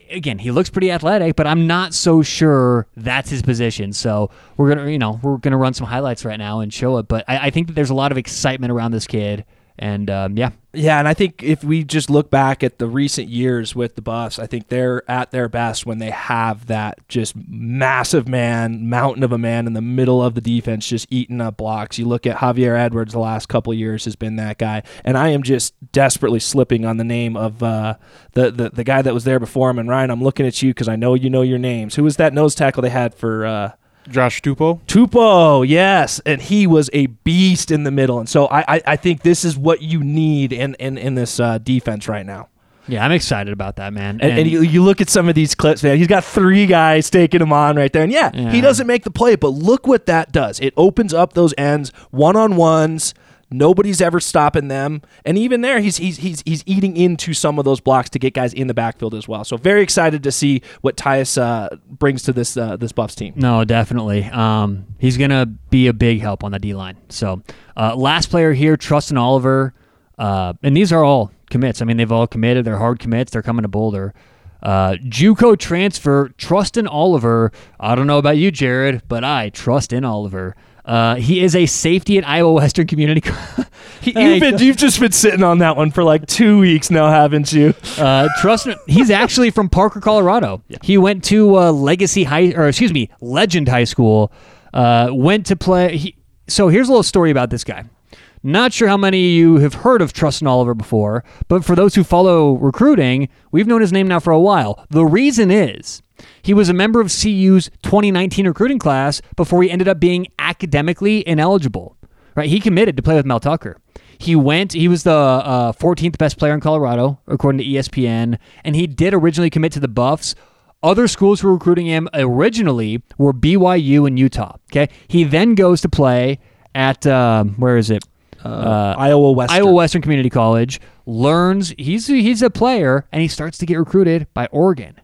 again, he looks pretty athletic, but I'm not so sure that's his position. So we're gonna, you know, we're gonna run some highlights right now and show it. But I, I think that there's a lot of excitement around this kid, and um, yeah, Yeah, and I think if we just look back at the recent years with the Buffs, I think they're at their best when they have that just massive man, mountain of a man in the middle of the defense, just eating up blocks. You look at Javier Edwards the last couple years has been that guy, and I am just desperately slipping on the name of uh, the, the the guy that was there before him. And Ryan, I'm looking at you because I know you know your names. Who was that nose tackle they had for? Uh, Josh Tupou. Tupou, yes, and he was a beast in the middle, and so I, I, I think this is what you need in in, in this uh, defense right now. yeah, I'm excited about that, man. And, and you, you look at some of these clips, man. He's got three guys taking him on right there, and yeah, Yeah. he doesn't make the play, but look what that does. It opens up those ends, one on ones. Nobody's ever stopping them, and even there, he's he's he's he's eating into some of those blocks to get guys in the backfield as well. So very excited to see what Tyus uh, brings to this uh, this Buffs team. No, definitely. Um, he's gonna be a big help on the D line. So, uh, last player here, Trustin Oliver, uh, and these are all commits. I mean, they've all committed. They're hard commits. They're coming to Boulder. Uh, JUCO transfer, Trustin Oliver. I don't know about you, Jared, but I trust in Oliver. Uh, he is a safety at Iowa Western Community. He, you've been you've just been sitting on that one for like two weeks now, haven't you? Uh, trust me, he's actually from Parker, Colorado. He went to uh, Legacy High, or excuse me, Legend High School. Uh, went to play. He, so here's a little story about this guy. Not sure how many of you have heard of Trustin Oliver before, but for those who follow recruiting, we've known his name now for a while. The reason is he was a member of CU's 2019 recruiting class before he ended up being academically ineligible. Right? He committed to play with Mel Tucker. He went. He was the uh, 14th best player in Colorado, according to ESPN, and he did originally commit to the Buffs. Other schools who were recruiting him originally were BYU and Utah. Okay, he then goes to play at um, where is it? Uh, Iowa Western. Iowa Western Community College. Learns he's he's a player, and he starts to get recruited by Oregon.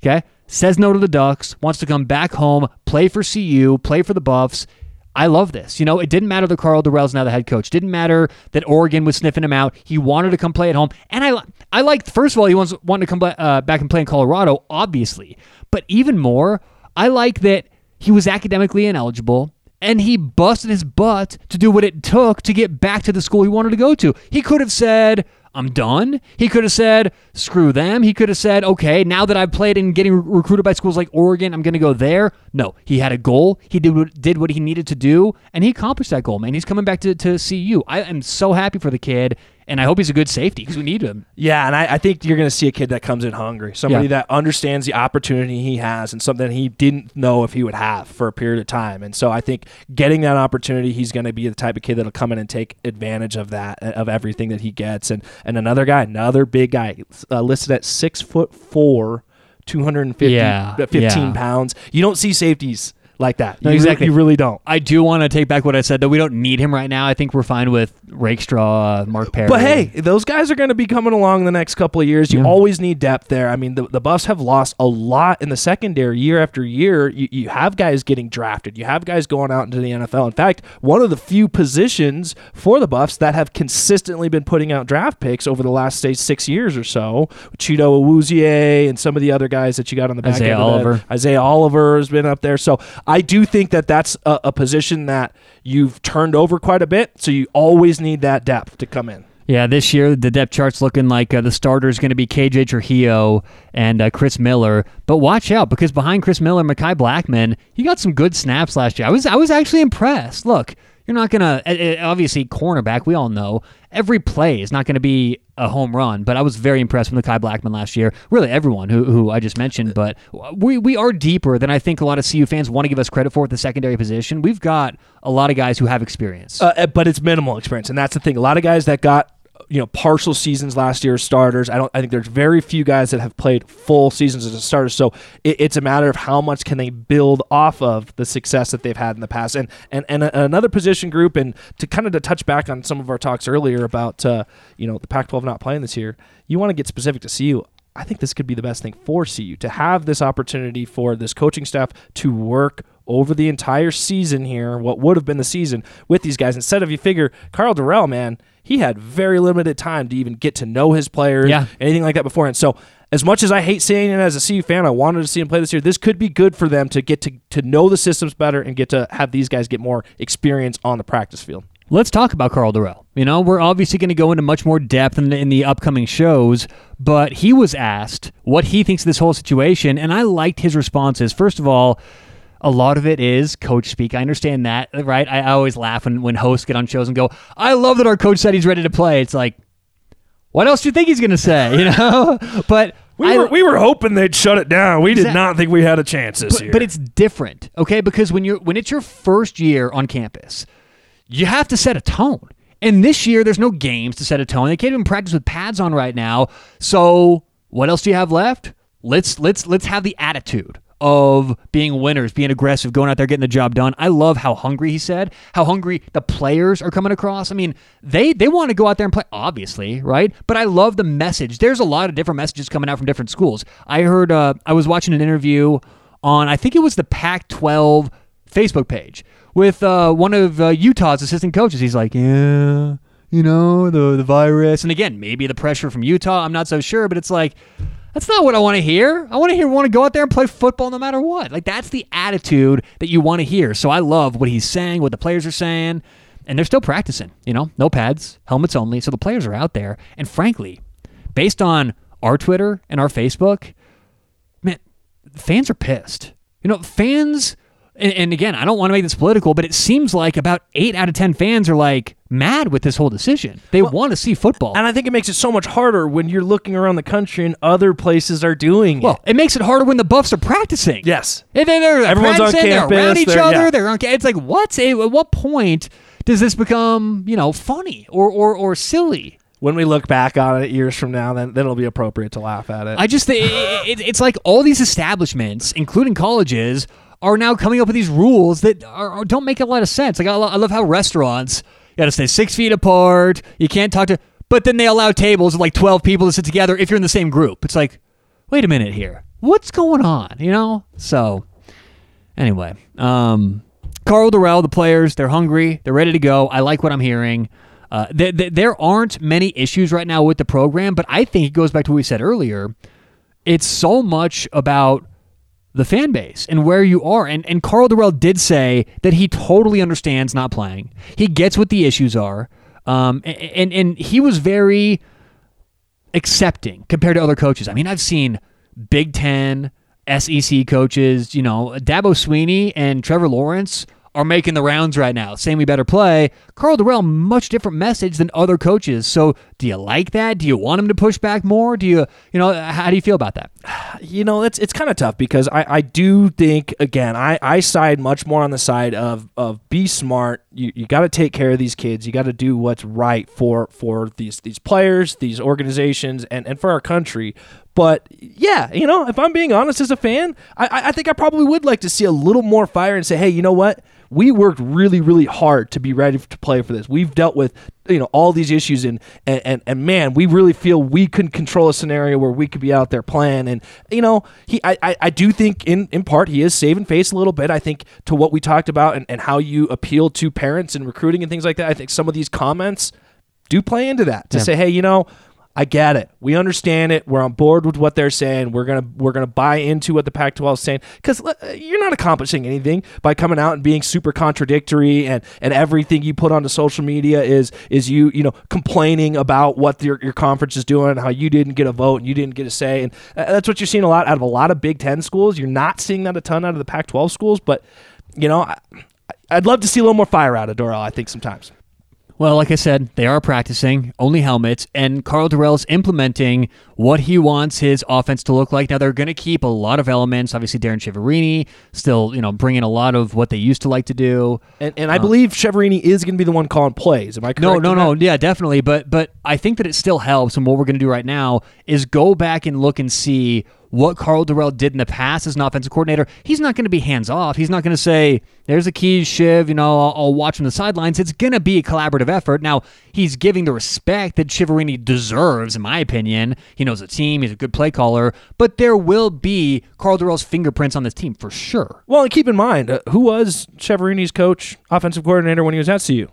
Okay, says no to the Ducks, wants to come back home, play for CU, play for the Buffs. I love this. You know, it didn't matter that Carl Dorrell's now the head coach. Didn't matter that Oregon was sniffing him out. He wanted to come play at home, and I, I liked. First of all, he wants wanted to come uh, back and play in Colorado, obviously. But even more, I like that he was academically ineligible, and he busted his butt to do what it took to get back to the school he wanted to go to. He could have said, I'm done. He could have said, screw them. He could have said, okay, now that I've played and getting re- recruited by schools like Oregon, I'm going to go there. No, he had a goal. He did what, did what he needed to do, and he accomplished that goal, man. He's coming back to, to CU. I am so happy for the kid, and I hope he's a good safety because we need him. Yeah, and I, I think you're going to see a kid that comes in hungry, somebody Yeah. that understands the opportunity he has and something he didn't know if he would have for a period of time. And so I think getting that opportunity, he's going to be the type of kid that'll come in and take advantage of that, of everything that he gets. And and another guy, another big guy, uh, listed at six foot four. 250 Yeah, 15 yeah. pounds you don't see safeties like that. No, you, re- exactly. you really don't. I do want to take back what I said, though. We don't need him right now. I think we're fine with Rakestraw, uh, Mark Perry. But hey, those guys are going to be coming along the next couple of years. You Yeah. always need depth there. I mean, the, the Buffs have lost a lot in the secondary year after year. You, you have guys getting drafted. You have guys going out into the NFL. In fact, one of the few positions for the Buffs that have consistently been putting out draft picks over the last say six years or so. Chido Awuzie and some of the other guys that you got on the back Isaiah end. Oliver. Isaiah Oliver has been up there. So I do think that that's a, a position that you've turned over quite a bit. So you always need that depth to come in. Yeah, this year the depth chart's looking like uh, the starter is going to be KJ Trujillo and uh, Chris Miller. But watch out because behind Chris Miller, Mekhi Blackmon, he got some good snaps last year. I was I was actually impressed. Look, you're not uh, uh, obviously cornerback. We all know every play is not going to be a home run. But I was very impressed with Mekhi Blackmon last year. Really, everyone who, who I just mentioned. But we we are deeper than I think a lot of CU fans want to give us credit for at the secondary position. We've got a lot of guys who have experience. Uh, but it's minimal experience, and that's the thing. A lot of guys that got you know partial seasons last year as starters. I don't. I think there's very few guys that have played full seasons as a starter. So it, it's a matter of how much can they build off of the success that they've had in the past. And and and another position group, and to kind of to touch back on some of our talks earlier about uh, you know the Pac-12 not playing this year. You want to get specific to CU. I think this could be the best thing for CU to have this opportunity for this coaching staff to work over the entire season here, what would have been the season with these guys. Instead of you figure Carl Dorrell, man, he had very limited time to even get to know his players, Yeah. anything like that beforehand. So as much as I hate seeing it as a CU fan, I wanted to see him play this year. This could be good for them to get to, to know the systems better and get to have these guys get more experience on the practice field. Let's talk about Carl Dorrell. You know, we're obviously going to go into much more depth in the, in the upcoming shows, but he was asked what he thinks of this whole situation, and I liked his responses. First of all, a lot of it is coach speak. I understand that, right? I, always laugh when, when hosts get on shows and go, I love that our coach said he's ready to play. It's like, what else do you think he's going to say? You know? but We I- were we were hoping they'd shut it down. We did not think we had a chance this but, year. but it's different, okay? Because when you're when it's your first year on campus, you have to set a tone. And this year, there's no games to set a tone. They can't even practice with pads on right now. So what else do you have left? Let's let's let's have the attitude of being winners, being aggressive, going out there getting the job done. I love how hungry he said, how hungry the players are coming across. I mean, they they want to go out there and play, obviously, right? But I love the message. There's a lot of different messages coming out from different schools. I heard uh, I was watching an interview on I think it was the Pac-12 Facebook page with uh, one of uh, Utah's assistant coaches. He's like, yeah, you know, the the virus, and again, maybe the pressure from Utah. I'm not so sure, but it's like. That's not what I want to hear. I want to hear want to go out there and play football no matter what. Like that's the attitude that you want to hear. So I love what he's saying, what the players are saying, and they're still practicing. You know, no pads, helmets only. So the players are out there, and frankly, based on our Twitter and our Facebook, man, fans are pissed. You know, fans, and, again, I don't want to make this political, but it seems like about eight out of 10 fans are like mad with this whole decision. They want to see football. and I think it makes it so much harder when you're looking around the country and other places are doing well, it. it makes it harder when the Buffs are practicing. Yes. And they're, they're Everyone's on campus, They're around each they're- other. yeah. They're on. It's like what? At what point does this become you know funny or or or silly? When we look back on it years from now, then, then it'll be appropriate to laugh at it. I just think it, it, it's like all these establishments, including colleges, are now coming up with these rules that are, don't make a lot of sense. Like I, I love how restaurants got to stay six feet apart. You can't talk to, but then they allow tables of like twelve people to sit together if you're in the same group. It's like, wait a minute here, what's going on? You know? So anyway, um, Carl Durrell, the players, they're hungry, they're ready to go. I like what I'm hearing. Uh, th- th- there aren't many issues right now with the program, but I think it goes back to what we said earlier. It's so much about the fan base and where you are. And and Carl Dorrell did say that he totally understands not playing. He gets what the issues are. Um, a- and and he was very accepting compared to other coaches. I mean, I've seen Big Ten, SEC coaches, you know, Dabo Swinney and Trevor Lawrence are making the rounds right now, saying we better play. Carl Dorrell, much different message than other coaches. So, do you like that? Do you want him to push back more? Do you, you know, how do you feel about that? you know, it's it's kind of tough because I, I do think again I, I side much more on the side of of be smart. You you got to take care of these kids. You got to do what's right for for these these players, these organizations, and and for our country. But yeah, you know, if I'm being honest as a fan, I, I- think I probably would like to see a little more fire and say, hey, you know what? We worked really, really hard to be ready to play for this. We've dealt with, you know, all these issues, and and and, and man, we really feel we could control a scenario where we could be out there playing. And you know, he, I, I, I do think in in part he is saving face a little bit. I think to what we talked about and, and how you appeal to parents and recruiting and things like that. I think some of these comments do play into that to say, hey, you know, I get it. We understand it. We're on board with what they're saying. We're gonna we're gonna buy into what the Pac-12 is saying because you're not accomplishing anything by coming out and being super contradictory and and everything you put onto social media is is you you know complaining about what your your conference is doing, how you didn't get a vote and you didn't get a say, and uh, that's what you're seeing a lot out of a lot of Big Ten schools. You're not seeing that a ton out of the Pac-12 schools, but you know. I, I'd love to see a little more fire out of Dorrell. I think sometimes. Well, like I said, they are practicing only helmets, and Carl Dorrell's implementing what he wants his offense to look like. Now they're going to keep a lot of elements. Obviously, Darren Chiaverini still, you know, bringing a lot of what they used to like to do. And, and I uh, believe Chiaverini is going to be the one calling plays. Am I correct? No, no, no. Yeah, definitely. But but I think that it still helps. And what we're going to do right now is go back and look and see what Carl Dorrell did in the past as an offensive coordinator. He's not going to be hands off. He's not going to say, "There's a key, Shiv." You know, I'll, I'll watch from the sidelines. It's going to be a collaborative effort. Now he's giving the respect that Chiaverini deserves, in my opinion. He knows the team. He's a good play caller. But there will be Carl Dorrell's fingerprints on this team for sure. Well, and keep in mind, uh, who was Chiaverini's coach, offensive coordinator when he was at CU?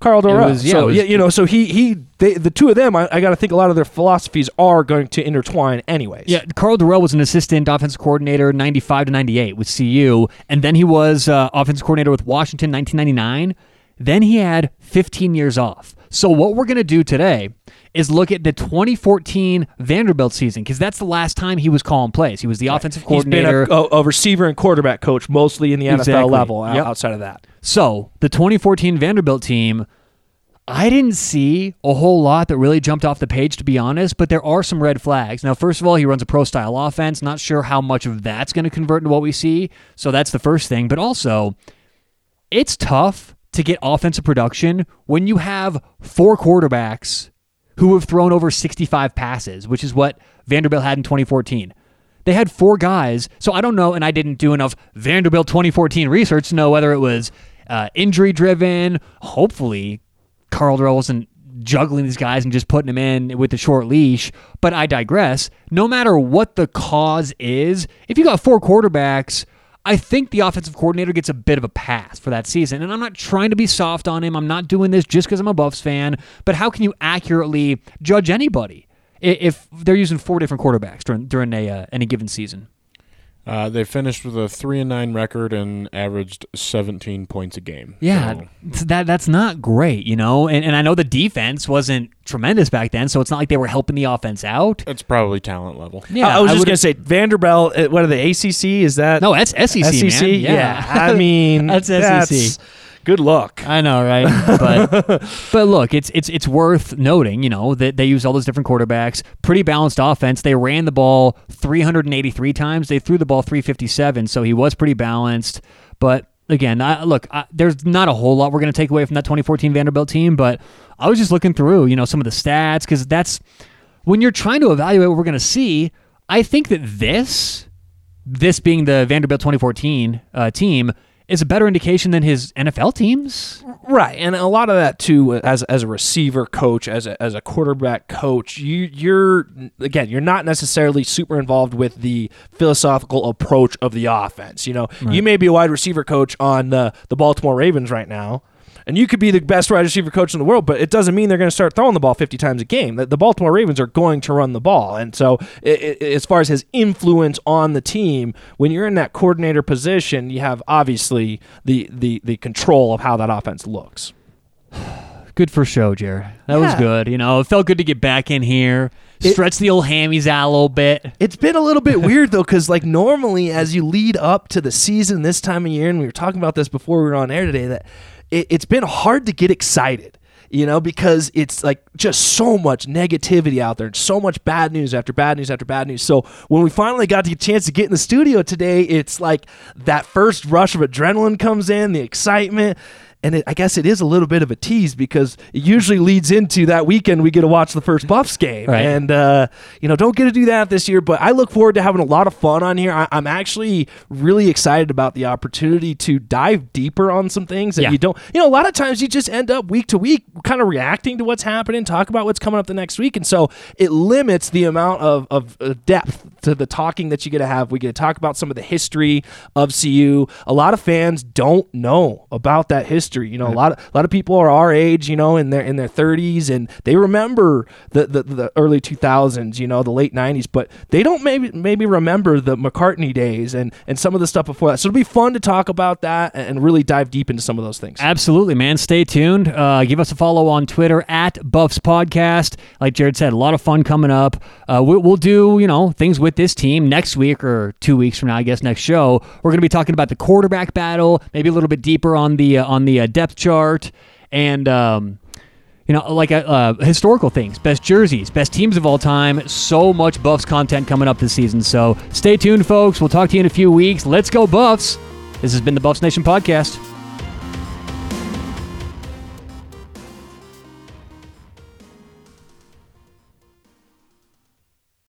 Carl Dorrell. was- yeah, so was- yeah, you know, so he he they, the two of them, I, I got to think a lot of their philosophies are going to intertwine, anyways. Yeah, Carl Dorrell was an assistant offensive coordinator 95 to 98 with CU, and then he was uh, offensive coordinator with Washington 1999. Then he had 15 years off. So what we're going to do today is look at the 2014 Vanderbilt season because that's the last time he was calling plays. He was the offensive coordinator. He's been coordinator. a, a, a receiver and quarterback coach mostly in the NFL Exactly. level. Yep. Outside of that, So the 2014 Vanderbilt team, I didn't see a whole lot that really jumped off the page, to be honest, but there are some red flags. Now, first of all, he runs a pro style offense. Not sure how much of that's going to convert into what we see. So that's the first thing. But also, it's tough to get offensive production when you have four quarterbacks who have thrown over 65 passes, which is what Vanderbilt had in 2014. They had four guys, so I don't know, and I didn't do enough Vanderbilt 2014 research to know whether it was uh, injury driven. Hopefully, Carl wasn't juggling these guys and just putting them in with a short leash. But I digress. No matter what the cause is, if you got four quarterbacks, I think the offensive coordinator gets a bit of a pass for that season. And I'm not trying to be soft on him. I'm not doing this just because I'm a Buffs fan. But how can you accurately judge anybody if they're using four different quarterbacks during during a uh, any given season? Uh, they finished with a three and nine record and averaged 17 points a game. Yeah, So, that that's not great, you know. And and I know the defense wasn't tremendous back then, so it's not like they were helping the offense out. it's probably talent level. Yeah, I was just gonna say Vanderbilt. uh, What are the ACC? Is that No, that's SEC, SEC? man. Yeah. I mean That's SEC. Good luck. I know, right? But but look, it's it's it's worth noting, you know, that they use all those different quarterbacks. Pretty balanced offense. They ran the ball 383 times. They threw the ball 357, so he was pretty balanced. But again, I, look, I, there's not a whole lot we're going to take away from that 2014 Vanderbilt team. But I was just looking through, you know, some of the stats because that's when you're trying to evaluate what we're going to see. I think that this this being the Vanderbilt 2014 uh, team is a better indication than his NFL teams. Right, and a lot of that too, as as a receiver coach, as a as a quarterback coach, you you're again, you're not necessarily super involved with the philosophical approach of the offense. You know, you may be a wide receiver coach on the the Baltimore Ravens right now. And you could be the best wide receiver coach in the world, but it doesn't mean they're going to start throwing the ball 50 times a game. The, Baltimore Ravens are going to run the ball. And so, i i as far as his influence on the team, when you're in that coordinator position, you have obviously the, the, the control of how that offense looks. Good for show, Jared. That was good. You know, it felt good to get back in here, It- stretch the old hammies out a little bit. It's been a little bit weird though, because like normally as you lead up to the season this time of year, and we were talking about this before we were on air today, that it, it's been hard to get excited. You know, because it's like just so much negativity out there and so much bad news after bad news after bad news. So when we finally got the chance to get in the studio today, it's like that first rush of adrenaline comes in, the excitement. And it, I guess it is a little bit of a tease because it usually leads into that weekend we get to watch the first Buffs game, Right. and uh, you know don't get to do that this year. But I look forward to having a lot of fun on here. I, I'm actually really excited about the opportunity to dive deeper on some things that Yeah. you don't. You know, a lot of times you just end up week to week kind of reacting to what's happening, talk about what's coming up the next week, and so it limits the amount of of uh, depth to the talking that you get to have. We get to talk about some of the history of CU. A lot of fans don't know about that history. You know, a lot of a lot of people are our age, you know, in their in their 30s, and they remember the the, the early 2000s, you know, the late 90s, but they don't maybe maybe remember the McCartney days and and some of the stuff before that. So it'll be fun to talk about that and and really dive deep into some of those things. Absolutely, man. Stay tuned. Uh, give us a follow on Twitter at Buffs Podcast. Like Jared said, a lot of fun coming up. Uh, we, we'll do, you know, things with this team next week or two weeks from now, I guess, next show. We're going to be talking about the quarterback battle, maybe a little bit deeper on the uh, on the uh, depth chart, and um, you know, like uh, uh, historical things, best jerseys, best teams of all time. So much Buffs content coming up this season. So stay tuned, folks. We'll talk to you in a few weeks. Let's go, Buffs. This has been the Buffs Nation podcast.